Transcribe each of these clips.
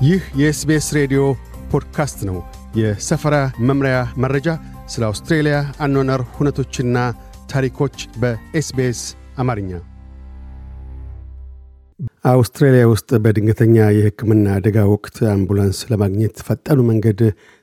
ይህ የ SBS ሬዲዮ ፖድካስት ነው። የሰፈራ መምሪያ መረጃ፣ ስለ አውስትራልያ አኗኗር ሁነቶችና ታሪኮች በ SBS አማርኛ። አውስትራሊያ ውስጥ በድንገተኛ የሕክምና አደጋ ወቅት አምቡላንስ ለማግኘት ፈጣኑ መንገድ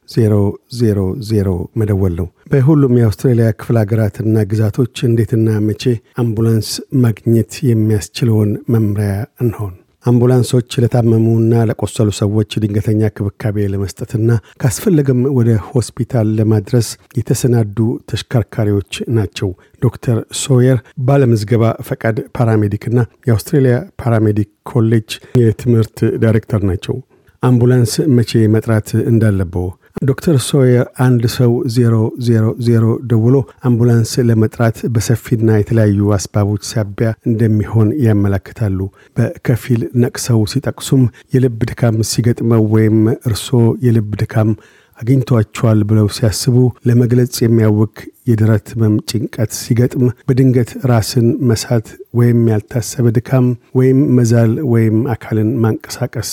000 መደወል ነው። በሁሉም የአውስትራሊያ ክፍለ ሀገራትና ግዛቶች እንዴትና መቼ አምቡላንስ ማግኘት የሚያስችለውን መምሪያ እንሆን። አምቡላንሶች ለታመሙና ለቆሰሉ ሰዎች ድንገተኛ ክብካቤ ለመስጠትና ካስፈለገም ወደ ሆስፒታል ለማድረስ የተሰናዱ ተሽከርካሪዎች ናቸው። ዶክተር ሶየር ባለምዝገባ ፈቃድ paramedic ና የአውስትሬሊያ paramedic ኮሌጅ የትምህርት ዳይሬክተር ናቸው። አምቡላንስ መቼ መጥራት እንዳለብዎ ዶክተር ሶየር አንድ ሰው ዜሮ ዜሮ ዜሮ ደውሎ አምቡላንስ ለመጥራት በሰፊና የተለያዩ አስባቦች ሳቢያ እንደሚሆን ያመለክታሉ። በከፊል ነቅሰው ሲጠቅሱም የልብ ድካም ሲገጥመው ወይም እርሶ የልብ ድካም አግኝቷቸዋል ብለው ሲያስቡ ለመግለጽ የሚያውክ የደረት ህመም ጭንቀት ሲገጥም፣ በድንገት ራስን መሳት ወይም ያልታሰበ ድካም ወይም መዛል ወይም አካልን ማንቀሳቀስ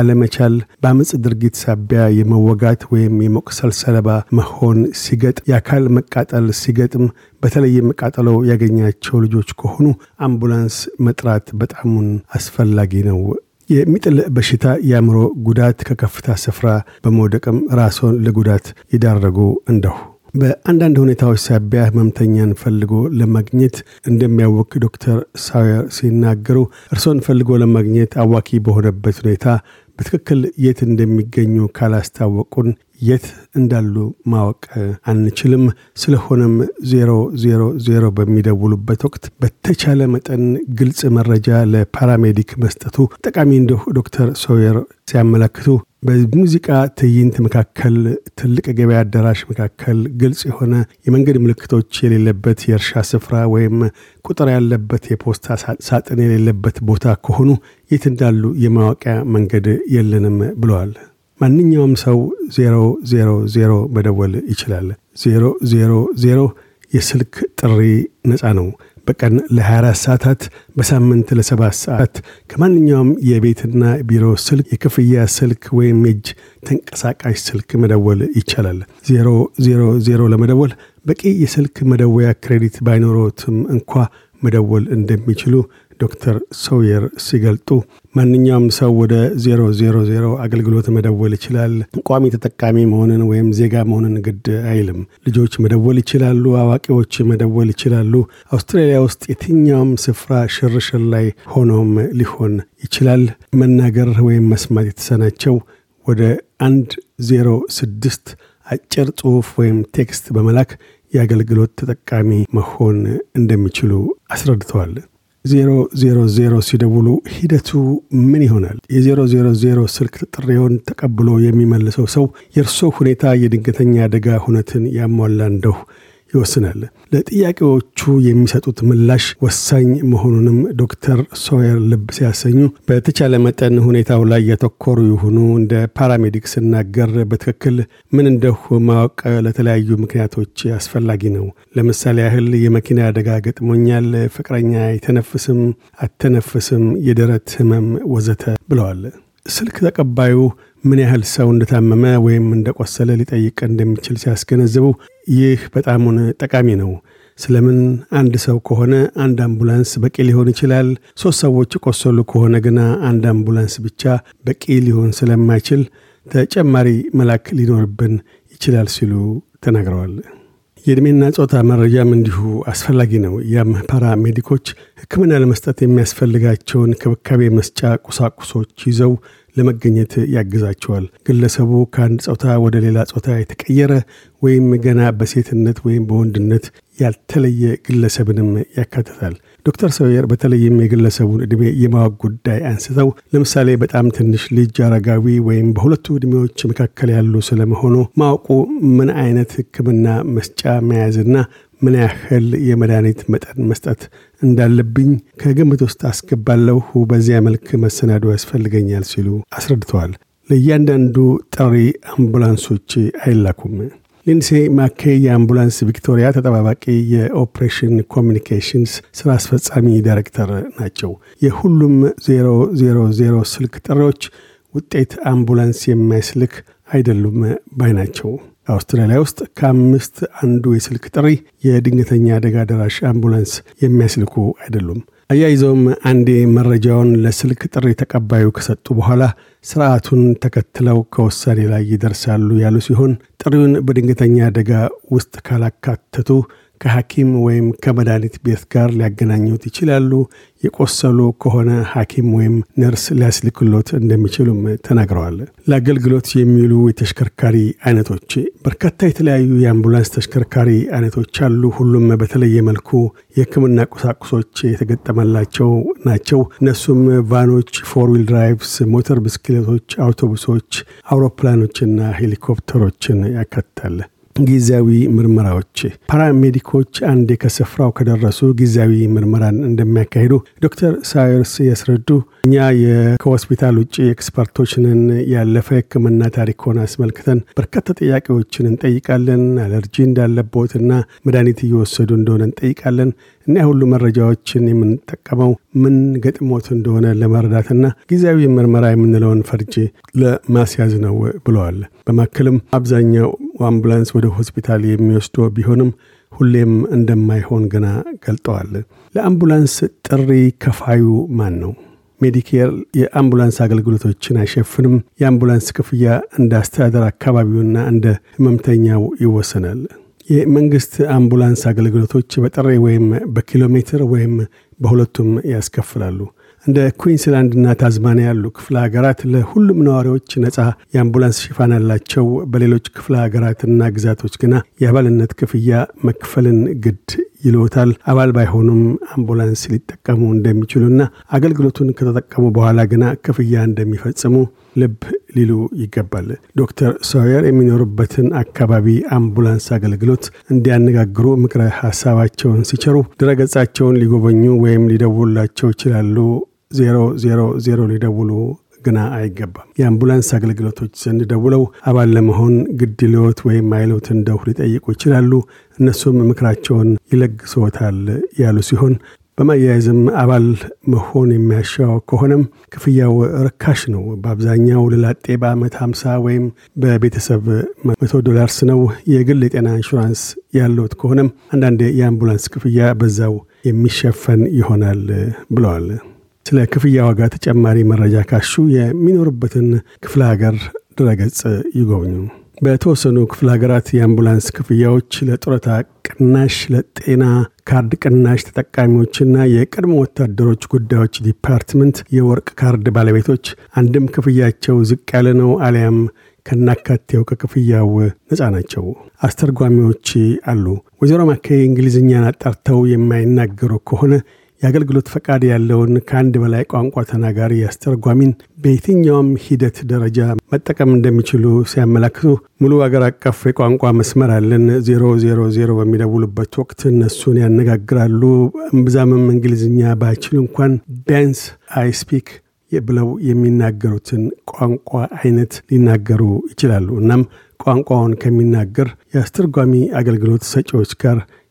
አለመቻል፣ በአመፅ ድርጊት ሳቢያ የመወጋት ወይም የመቁሰል ሰለባ መሆን ሲገጥም፣ የአካል መቃጠል ሲገጥም፣ በተለይም ቃጠለው ያገኛቸው ልጆች ከሆኑ አምቡላንስ መጥራት በጣሙን አስፈላጊ ነው። የሚጥል በሽታ የአእምሮ ጉዳት ከከፍታ ስፍራ በመውደቅም ራስዎን ለጉዳት ይዳረጉ እንደሁ። በአንዳንድ ሁኔታዎች ሳቢያ ህመምተኛን ፈልጎ ለማግኘት እንደሚያውቅ ዶክተር ሳዌር ሲናገሩ እርሶን ፈልጎ ለማግኘት አዋኪ በሆነበት ሁኔታ በትክክል የት እንደሚገኙ ካላስታወቁን የት እንዳሉ ማወቅ አንችልም። ስለሆነም ዜሮ ዜሮ ዜሮ በሚደውሉበት ወቅት በተቻለ መጠን ግልጽ መረጃ ለፓራሜዲክ መስጠቱ ጠቃሚ እንደሁ ዶክተር ሶየር ሲያመለክቱ በሙዚቃ ትዕይንት መካከል ትልቅ የገበያ አዳራሽ መካከል ግልጽ የሆነ የመንገድ ምልክቶች የሌለበት የእርሻ ስፍራ ወይም ቁጥር ያለበት የፖስታ ሳጥን የሌለበት ቦታ ከሆኑ የት እንዳሉ የማወቂያ መንገድ የለንም ብለዋል። ማንኛውም ሰው ዜሮ ዜሮ ዜሮ መደወል ይችላል። ዜሮ ዜሮ ዜሮ የስልክ ጥሪ ነፃ ነው። በቀን ለ24 ሰዓታት በሳምንት ለሰባት ሰዓት ከማንኛውም የቤትና ቢሮ ስልክ፣ የክፍያ ስልክ ወይም የእጅ ተንቀሳቃሽ ስልክ መደወል ይቻላል። ዜሮ ዜሮ ዜሮ ለመደወል በቂ የስልክ መደወያ credit ባይኖሮትም እንኳ መደወል እንደሚችሉ ዶክተር ሶየር ሲገልጡ ማንኛውም ሰው ወደ 000 አገልግሎት መደወል ይችላል። ቋሚ ተጠቃሚ መሆንን ወይም ዜጋ መሆንን ግድ አይልም። ልጆች መደወል ይችላሉ። አዋቂዎች መደወል ይችላሉ። አውስትራሊያ ውስጥ የትኛውም ስፍራ ሽርሽር ላይ ሆኖም ሊሆን ይችላል። መናገር ወይም መስማት የተሳናቸው ወደ አንድ ዜሮ ስድስት አጭር ጽሑፍ ወይም text በመላክ የአገልግሎት ተጠቃሚ መሆን እንደሚችሉ አስረድተዋል። ዜሮ ዜሮ ዜሮ ሲደውሉ ሂደቱ ምን ይሆናል? የዜሮ ዜሮ ዜሮ ስልክ ጥሪውን ተቀብሎ የሚመልሰው ሰው የእርሶ ሁኔታ የድንገተኛ አደጋ ሁነትን ያሟላ እንደሁ ይወስናል። ለጥያቄዎቹ የሚሰጡት ምላሽ ወሳኝ መሆኑንም ዶክተር ሶየር ልብ ሲያሰኙ በተቻለ መጠን ሁኔታው ላይ ያተኮሩ ይሁኑ። እንደ paramedic ስናገር በትክክል ምን እንደሁ ማወቅ ለተለያዩ ምክንያቶች አስፈላጊ ነው። ለምሳሌ ያህል የመኪና አደጋ ገጥሞኛል፣ ፍቅረኛ አይተነፍስም፣ አተነፍስም፣ የደረት ህመም ወዘተ ብለዋል። ስልክ ተቀባዩ ምን ያህል ሰው እንደታመመ ወይም እንደቆሰለ ሊጠይቅ እንደሚችል ሲያስገነዝቡ ይህ በጣሙን ጠቃሚ ነው። ስለምን አንድ ሰው ከሆነ አንድ አምቡላንስ በቂ ሊሆን ይችላል። ሶስት ሰዎች ቆሰሉ ከሆነ ግና አንድ አምቡላንስ ብቻ በቂ ሊሆን ስለማይችል ተጨማሪ መላክ ሊኖርብን ይችላል ሲሉ ተናግረዋል። የዕድሜና ጾታ መረጃም እንዲሁ አስፈላጊ ነው። ያም ፓራሜዲኮች ሕክምና ለመስጠት የሚያስፈልጋቸውን ክብካቤ መስጫ ቁሳቁሶች ይዘው ለመገኘት ያግዛቸዋል። ግለሰቡ ከአንድ ጾታ ወደ ሌላ ጾታ የተቀየረ ወይም ገና በሴትነት ወይም በወንድነት ያልተለየ ግለሰብንም ያካትታል። ዶክተር ሰውየር በተለይም የግለሰቡን ዕድሜ የማወቅ ጉዳይ አንስተው ለምሳሌ በጣም ትንሽ ልጅ፣ አረጋዊ ወይም በሁለቱ ዕድሜዎች መካከል ያሉ ስለመሆኑ ማወቁ ምን አይነት ሕክምና መስጫ መያዝና ምን ያህል የመድኃኒት መጠን መስጠት እንዳለብኝ ከግምት ውስጥ አስገባለሁ። በዚያ መልክ መሰናዶ ያስፈልገኛል ሲሉ አስረድተዋል። ለእያንዳንዱ ጠሪ አምቡላንሶች አይላኩም። ሊንሴ ማኬ የአምቡላንስ ቪክቶሪያ ተጠባባቂ የ operation communications ስራ አስፈጻሚ ዳይሬክተር ናቸው። የሁሉም 000 ስልክ ጥሪዎች ውጤት አምቡላንስ የሚያስልክ አይደሉም ባይ ናቸው። አውስትራሊያ ውስጥ ከአምስት አንዱ የስልክ ጥሪ የድንገተኛ አደጋ ደራሽ አምቡላንስ የሚያስልኩ አይደሉም። አያይዘውም አንዴ መረጃውን ለስልክ ጥሪ ተቀባዩ ከሰጡ በኋላ ስርዓቱን ተከትለው ከውሳኔ ላይ ይደርሳሉ ያሉ ሲሆን ጥሪውን በድንገተኛ አደጋ ውስጥ ካላካተቱ ከሐኪም ወይም ከመድኃኒት ቤት ጋር ሊያገናኙት ይችላሉ። የቆሰሉ ከሆነ ሐኪም ወይም ነርስ ሊያስልክሎት እንደሚችሉም ተናግረዋል። ለአገልግሎት የሚውሉ የተሽከርካሪ አይነቶች በርካታ የተለያዩ የአምቡላንስ ተሽከርካሪ አይነቶች አሉ። ሁሉም በተለየ መልኩ የሕክምና ቁሳቁሶች የተገጠመላቸው ናቸው። እነሱም ቫኖች፣ four-wheel drives፣ ሞተር ብስክሌቶች፣ አውቶቡሶች፣ አውሮፕላኖችና ሄሊኮፕተሮችን ያካትታል። ጊዜያዊ ምርመራዎች ፓራሜዲኮች አንዴ ከስፍራው ከደረሱ ጊዜያዊ ምርመራን እንደሚያካሂዱ ዶክተር ሳየርስ ያስረዱ። እኛ ከሆስፒታል ውጭ ኤክስፐርቶች ያለፈ ህክምና ታሪኮን አስመልክተን በርካታ ጥያቄዎችን እንጠይቃለን። አለርጂ እንዳለቦት እና መድኃኒት እየወሰዱ እንደሆነ እንጠይቃለን እና ሁሉ መረጃዎችን የምንጠቀመው ምን ገጥሞት እንደሆነ ለመረዳትና ጊዜያዊ ምርመራ የምንለውን ፈርጅ ለማስያዝ ነው ብለዋል። በማከልም አብዛኛው አምቡላንስ ወደ ሆስፒታል የሚወስዶ ቢሆንም ሁሌም እንደማይሆን ገና ገልጠዋል። ለአምቡላንስ ጥሪ ከፋዩ ማን ነው? ሜዲኬር የአምቡላንስ አገልግሎቶችን አይሸፍንም። የአምቡላንስ ክፍያ እንደ አስተዳደር አካባቢውና እንደ ህመምተኛው ይወሰናል። የመንግስት አምቡላንስ አገልግሎቶች በጥሬ ወይም በኪሎ ሜትር ወይም በሁለቱም ያስከፍላሉ። እንደ ኩዊንስላንድና ታዝማኒያ ያሉ ክፍለ ሀገራት ለሁሉም ነዋሪዎች ነፃ የአምቡላንስ ሽፋን አላቸው። በሌሎች ክፍለ ሀገራትና ግዛቶች ግና የአባልነት ክፍያ መክፈልን ግድ ይልዎታል። አባል ባይሆኑም አምቡላንስ ሊጠቀሙ እንደሚችሉና አገልግሎቱን ከተጠቀሙ በኋላ ግና ክፍያ እንደሚፈጽሙ ልብ ሊሉ ይገባል። ዶክተር ሶየር የሚኖሩበትን አካባቢ አምቡላንስ አገልግሎት እንዲያነጋግሩ ምክረ ሀሳባቸውን ሲቸሩ ድረገጻቸውን ሊጎበኙ ወይም ሊደውላቸው ይችላሉ። ዜሮ ዜሮ ዜሮ ሊደውሉ ግና አይገባም። የአምቡላንስ አገልግሎቶች ዘንድ ደውለው አባል ለመሆን ግድ ሊዎት ወይም አይሎት እንደሁ ሊጠይቁ ይችላሉ። እነሱም ምክራቸውን ይለግስዎታል ያሉ ሲሆን በማያያዝም አባል መሆን የሚያሻው ከሆነም ክፍያው ርካሽ ነው። በአብዛኛው ለላጤ በአመት 50 ወይም በቤተሰብ መቶ ዶላርስ ነው። የግል የጤና ኢንሹራንስ ያለዎት ከሆነም አንዳንድ የአምቡላንስ ክፍያ በዛው የሚሸፈን ይሆናል ብለዋል። ስለ ክፍያ ዋጋ ተጨማሪ መረጃ ካሹ የሚኖሩበትን ክፍለ ሀገር ድረገጽ ይጎብኙ። በተወሰኑ ክፍለ ሀገራት የአምቡላንስ ክፍያዎች ለጡረታ ቅናሽ፣ ለጤና ካርድ ቅናሽ ተጠቃሚዎችና የቀድሞ ወታደሮች ጉዳዮች department የወርቅ ካርድ ባለቤቶች አንድም ክፍያቸው ዝቅ ያለ ነው አሊያም ከናካቴው ከክፍያው ነፃ ናቸው። አስተርጓሚዎች አሉ። ወይዘሮ ማካይ እንግሊዝኛን አጣርተው የማይናገሩ ከሆነ የአገልግሎት ፈቃድ ያለውን ከአንድ በላይ ቋንቋ ተናጋሪ አስተርጓሚን በየትኛውም ሂደት ደረጃ መጠቀም እንደሚችሉ ሲያመላክቱ ሙሉ አገር አቀፍ የቋንቋ መስመር አለን። ዜሮ ዜሮ ዜሮ በሚደውሉበት ወቅት እነሱን ያነጋግራሉ። እምብዛምም እንግሊዝኛ ባይችሉ እንኳን ቢያንስ I speak ብለው የሚናገሩትን ቋንቋ አይነት ሊናገሩ ይችላሉ። እናም ቋንቋውን ከሚናገር የአስተርጓሚ አገልግሎት ሰጪዎች ጋር